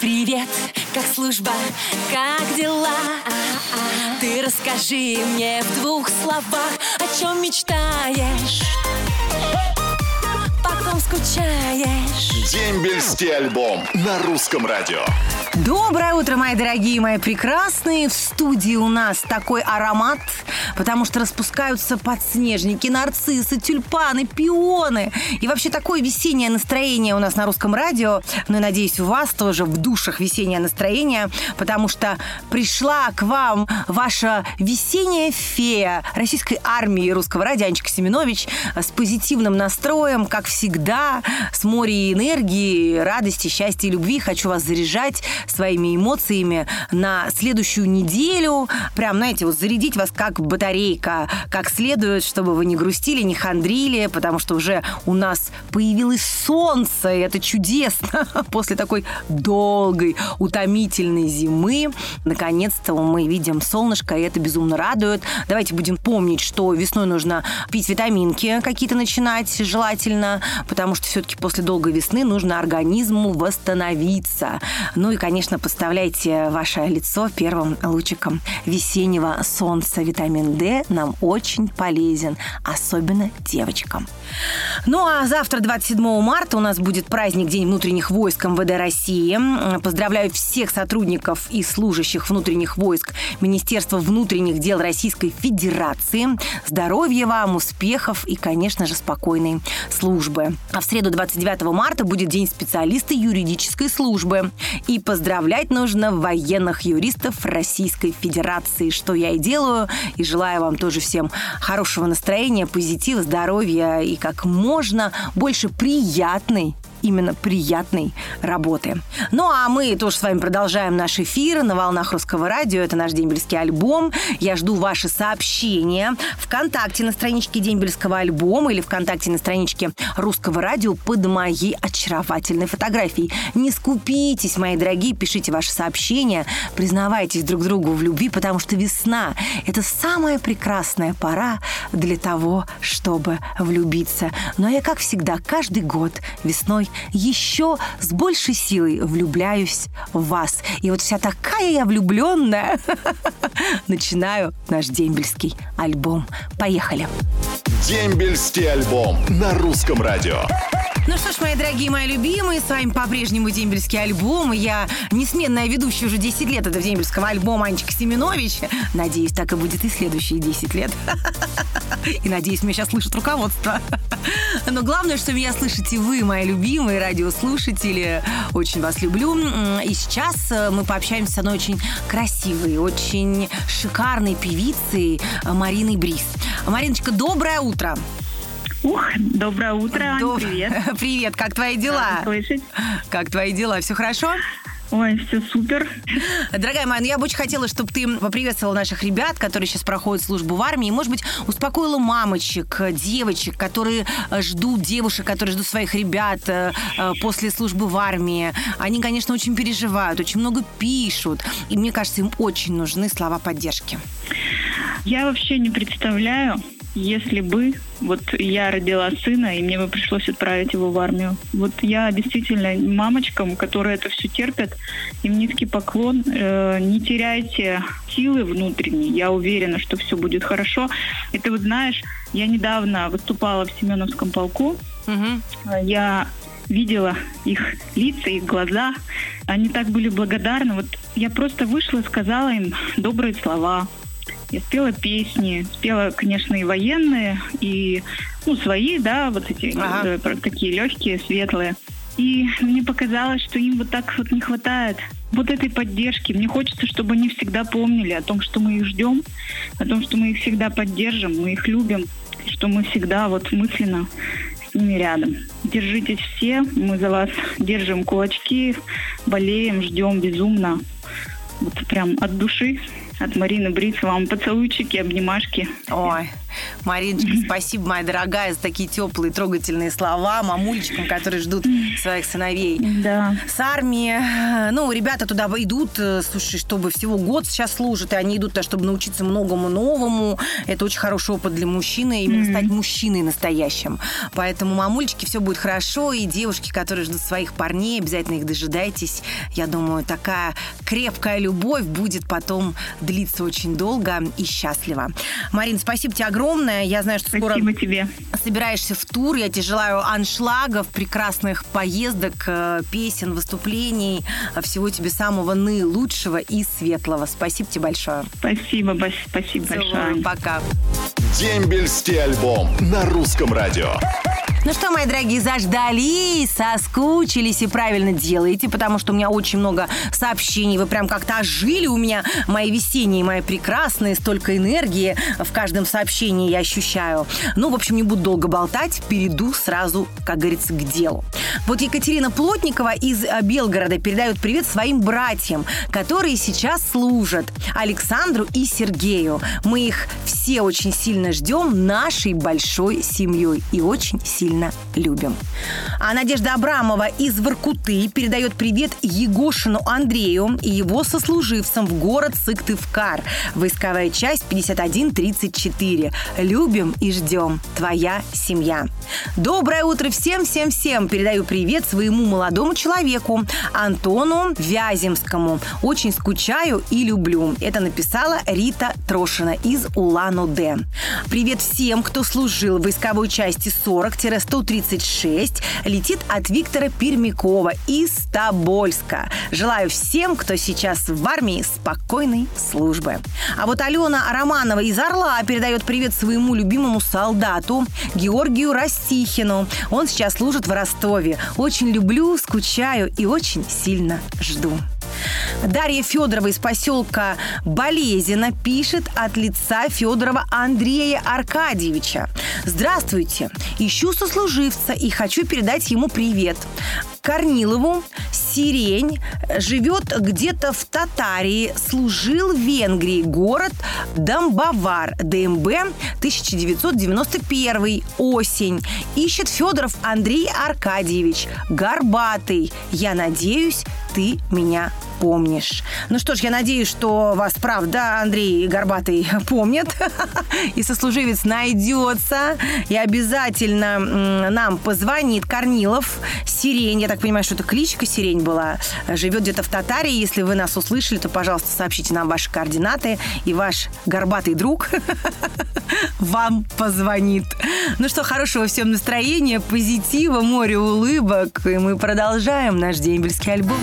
Привет, как служба, как дела? Ты расскажи мне в двух словах, о чем мечтаешь? Потом скучаешь. Дембельский альбом на русском радио. Доброе утро, мои дорогие, мои прекрасные. В студии у нас такой аромат, потому что распускаются подснежники, нарциссы, тюльпаны, пионы. И вообще такое весеннее настроение у нас на русском радио. Ну и надеюсь, у вас тоже в душах весеннее настроение, потому что пришла к вам ваша весенняя фея российской армии русского радио Анечка Семенович с позитивным настроем, как всегда, с морем энергии, радости, счастья и любви. Хочу вас заряжать своими эмоциями на следующую неделю. Прям, знаете, вот зарядить вас как батарейка, как следует, чтобы вы не грустили, не хандрили, потому что уже у нас появилось солнце, и это чудесно. После такой долгой, утомительной зимы, наконец-то мы видим солнышко, и это безумно радует. Давайте будем помнить, что весной нужно пить витаминки какие-то начинать желательно, потому что все-таки после долгой весны нужно организму восстановиться. Ну и, конечно, поставляйте ваше лицо первым лучиком весеннего солнца. Витамин D нам очень полезен, особенно девочкам. Ну а завтра, 27 марта, у нас будет праздник День внутренних войск МВД России. Поздравляю всех сотрудников и служащих внутренних войск Министерства внутренних дел Российской Федерации. Здоровья вам, успехов и, конечно же, спокойной службы. А в среду 29 марта будет День специалиста юридической службы. И поздравлять нужно военных юристов Российской Федерации, что я и делаю. И желаю вам тоже всем хорошего настроения, позитива, здоровья и как можно больше приятной именно приятной работы. Ну а мы тоже с вами продолжаем наш эфир на волнах русского радио. Это наш дембельский альбом. Я жду ваши сообщения ВКонтакте на страничке дембельского альбома или ВКонтакте на страничке русского радио под моей очаровательной фотографией. Не скупитесь, мои дорогие, пишите ваши сообщения, признавайтесь друг другу в любви, потому что весна – это самая прекрасная пора для того, чтобы влюбиться. Но я, как всегда, каждый год весной еще с большей силой влюбляюсь в вас. И вот вся такая я влюбленная. Начинаю наш дембельский альбом. Поехали. Дембельский альбом на русском радио. Ну что ж, мои дорогие, мои любимые, с вами по-прежнему Дембельский альбом. Я несменная ведущая уже 10 лет этого Дембельского альбома Анечка Семенович. Надеюсь, так и будет и следующие 10 лет. И надеюсь, меня сейчас слышит руководство. Но главное, что меня слышите вы, мои любимые радиослушатели. Очень вас люблю. И сейчас э, мы пообщаемся с одной очень красивой, очень шикарной певицей э, Мариной Брис. Мариночка, доброе утро. Ух, доброе утро, Ань, Доб- привет. Привет, как твои дела? Рада слышать. Как твои дела? Все хорошо? Ой, все супер. Дорогая моя, ну я бы очень хотела, чтобы ты поприветствовала наших ребят, которые сейчас проходят службу в армии, и, может быть, успокоила мамочек, девочек, которые э, ждут, девушек, которые ждут своих ребят э, э, после службы в армии. Они, конечно, очень переживают, очень много пишут, и мне кажется, им очень нужны слова поддержки. Я вообще не представляю, если бы вот я родила сына, и мне бы пришлось отправить его в армию. Вот я действительно мамочкам, которые это все терпят, им низкий поклон. Э, не теряйте силы внутренней. Я уверена, что все будет хорошо. И ты вот знаешь, я недавно выступала в Семеновском полку. Мгм. Я видела их лица, их глаза. Они так были благодарны. Вот я просто вышла и сказала им добрые слова. Я спела песни, спела, конечно, и военные, и ну, свои, да, вот эти Ага. э, про- такие легкие, светлые. И мне показалось, что им вот так вот не хватает вот этой поддержки. Мне хочется, чтобы они всегда помнили о том, что мы их ждем, о том, что мы их всегда поддержим, мы их любим, что мы всегда вот мысленно с ними рядом. Держитесь все, мы за вас держим кулачки, болеем, ждем безумно. Вот прям от души, от Марины Бриц вам поцелуйчики, обнимашки. Ой, Мариночка, спасибо, моя дорогая, за такие теплые, трогательные слова мамулечкам, которые ждут своих сыновей. Да. С армии, ну, ребята туда идут, э, слушай, чтобы всего год сейчас служат, и они идут туда, чтобы научиться многому новому. Это очень хороший опыт для мужчины, именно Мгм. стать мужчиной настоящим. Поэтому, мамульчики, все будет хорошо, и девушки, которые ждут своих парней, обязательно их дожидайтесь. Я думаю, такая крепкая любовь будет потом длиться очень долго и счастливо. Марин, спасибо тебе огромное. Я знаю, что скоро Спасибо тебе. собираешься в тур. Я тебе желаю аншлагов, прекрасных поездок, э, песен, выступлений. Э, Всего тебе самого наилучшего и светлого. Спасибо тебе большое. Спасибо, спасибо Целую, большое. пока. Дембельский альбом на русском радио. Ну что, мои дорогие, заждались, соскучились и правильно делаете, потому что у меня очень много сообщений. Вы прям как-то ожили у меня мои весенние, мои прекрасные, столько энергии в каждом сообщении я ощущаю. Ну, в общем, не буду долго болтать, перейду сразу, как говорится, к делу. Вот Екатерина Плотникова из э, Белгорода передает привет своим братьям, которые сейчас служат, Александру и Сергею. Мы их все очень сильно ждем нашей большой семьей и очень сильно любим. А Надежда Абрамова из Воркуты передает привет Егошину Андрею и его сослуживцам в город Сыктывкар. Войсковая часть 5134. Любим и ждем. Твоя семья. Доброе утро всем-всем-всем. Передаю привет своему молодому человеку Антону Вяземскому. Очень скучаю и люблю. Это написала Рита Трошина из Улан-Удэ. Привет всем, кто служил в войсковой части 40-136. Летит от Виктора Пермякова из Тобольска. Желаю всем, кто сейчас в армии, спокойной службы. А вот Алена Романова из Орла передает привет своему любимому солдату Георгию Растихину. Он сейчас служит в Ростове. Очень люблю, скучаю и очень сильно жду. Дарья Федорова из поселка Болезина пишет от лица Федорова Андрея Аркадьевича. Здравствуйте. Ищу сослуживца и хочу передать ему привет. Корнилову Сирень живет где-то в Татарии, служил в Венгрии, город Дамбавар, ДМБ 1991, осень. Ищет Федоров Андрей Аркадьевич, горбатый. Я надеюсь, ты меня помнишь. Ну что ж, я надеюсь, что вас, правда, Андрей Горбатый помнит. И сослуживец найдется. И обязательно нам позвонит Корнилов. Сирень, я так понимаю, что это кличка Сирень была. Живет где-то в Татарии. Если вы нас услышали, то, пожалуйста, сообщите нам ваши координаты. И ваш горбатый друг вам позвонит. Ну что, хорошего всем настроения, позитива, море улыбок. И мы продолжаем наш дембельский альбом.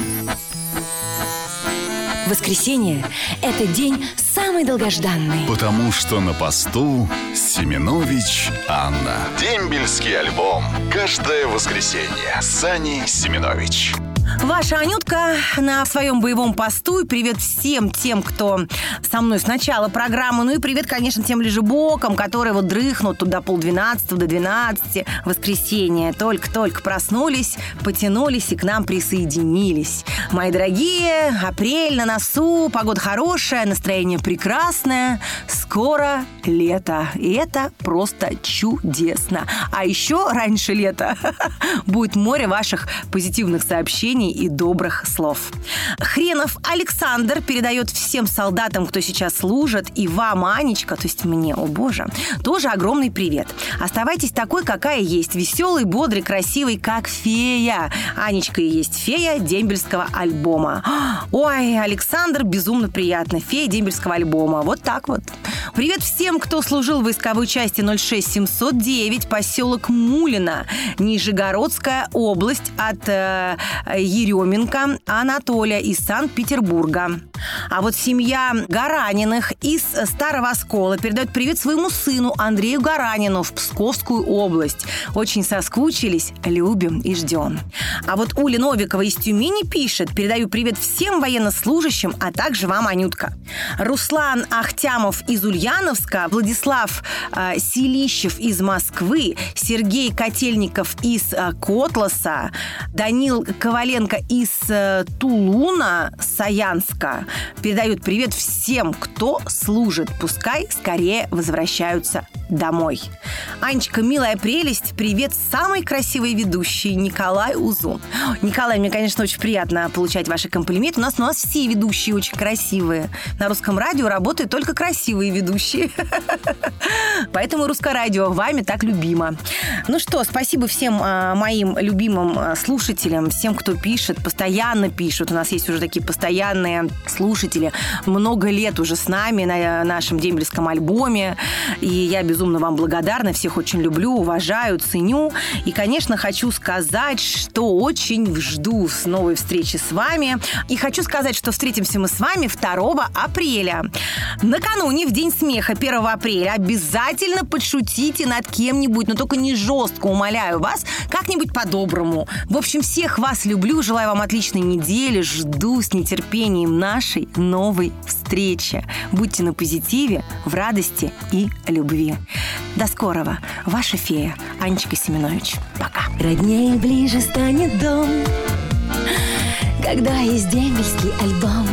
Воскресенье – это день самый долгожданный. Потому что на посту Семенович Анна. Дембельский альбом. Каждое воскресенье. Сани Семенович. Ваша Анютка на своем боевом посту. И привет всем тем, кто со мной с начала программы. Ну и привет, конечно, тем лежебокам, которые вот дрыхнут туда полдвенадцатого до двенадцати воскресенья. Только-только проснулись, потянулись и к нам присоединились. Мои дорогие, апрель на носу, погода хорошая, настроение прекрасное. Скоро лето. И это просто чудесно. А еще раньше лета будет море ваших позитивных сообщений и добрых слов. Хренов Александр передает всем солдатам, кто сейчас служит, и вам, Анечка, то есть мне, о боже, тоже огромный привет. Оставайтесь такой, какая есть, веселый, бодрый, красивый, как фея. Анечка и есть фея дембельского альбома. Ой, Александр, безумно приятно. Фея дембельского альбома. Вот так вот. Привет всем, кто служил в войсковой части 06709, поселок Мулина, Нижегородская область от э, Еременко Анатолия из Санкт-Петербурга. А вот семья Гараниных из Старого Оскола передает привет своему сыну Андрею Гаранину в Псковскую область. Очень соскучились, любим и ждем. А вот Уля Новикова из Тюмени пишет, передаю привет всем военнослужащим, а также вам, Анютка. Руслан Ахтямов из Ульяновска, Владислав э, Селищев из Москвы, Сергей Котельников из э, Котласа, Данил Коваленко из э, Тулуна, Саянска, Передают привет всем, кто служит. Пускай скорее возвращаются домой. Анечка, милая прелесть, привет самой красивой ведущей Николай Узун. Николай, мне, конечно, очень приятно получать ваши комплименты. У нас, у нас все ведущие очень красивые. На русском радио работают только красивые ведущие. Поэтому русское радио вами так любимо. Ну что, спасибо всем а, моим любимым а, слушателям, всем, кто пишет, постоянно пишут. У нас есть уже такие постоянные слушатели. Много лет уже с нами на нашем дембельском альбоме. И я безумно вам благодарна, всех очень люблю, уважаю, ценю. И, конечно, хочу сказать, что очень жду с новой встречи с вами. И хочу сказать, что встретимся мы с вами 2 апреля. Накануне, в День смеха 1 апреля, обязательно подшутите над кем-нибудь, но только не жестко, умоляю вас, как-нибудь по-доброму. В общем, всех вас люблю, желаю вам отличной недели, жду с нетерпением нашей новой встречи. Будьте на позитиве, в радости и любви. До скорого. Ваша фея Анечка Семенович. Пока. Роднее ближе станет дом, когда есть дембельский альбом.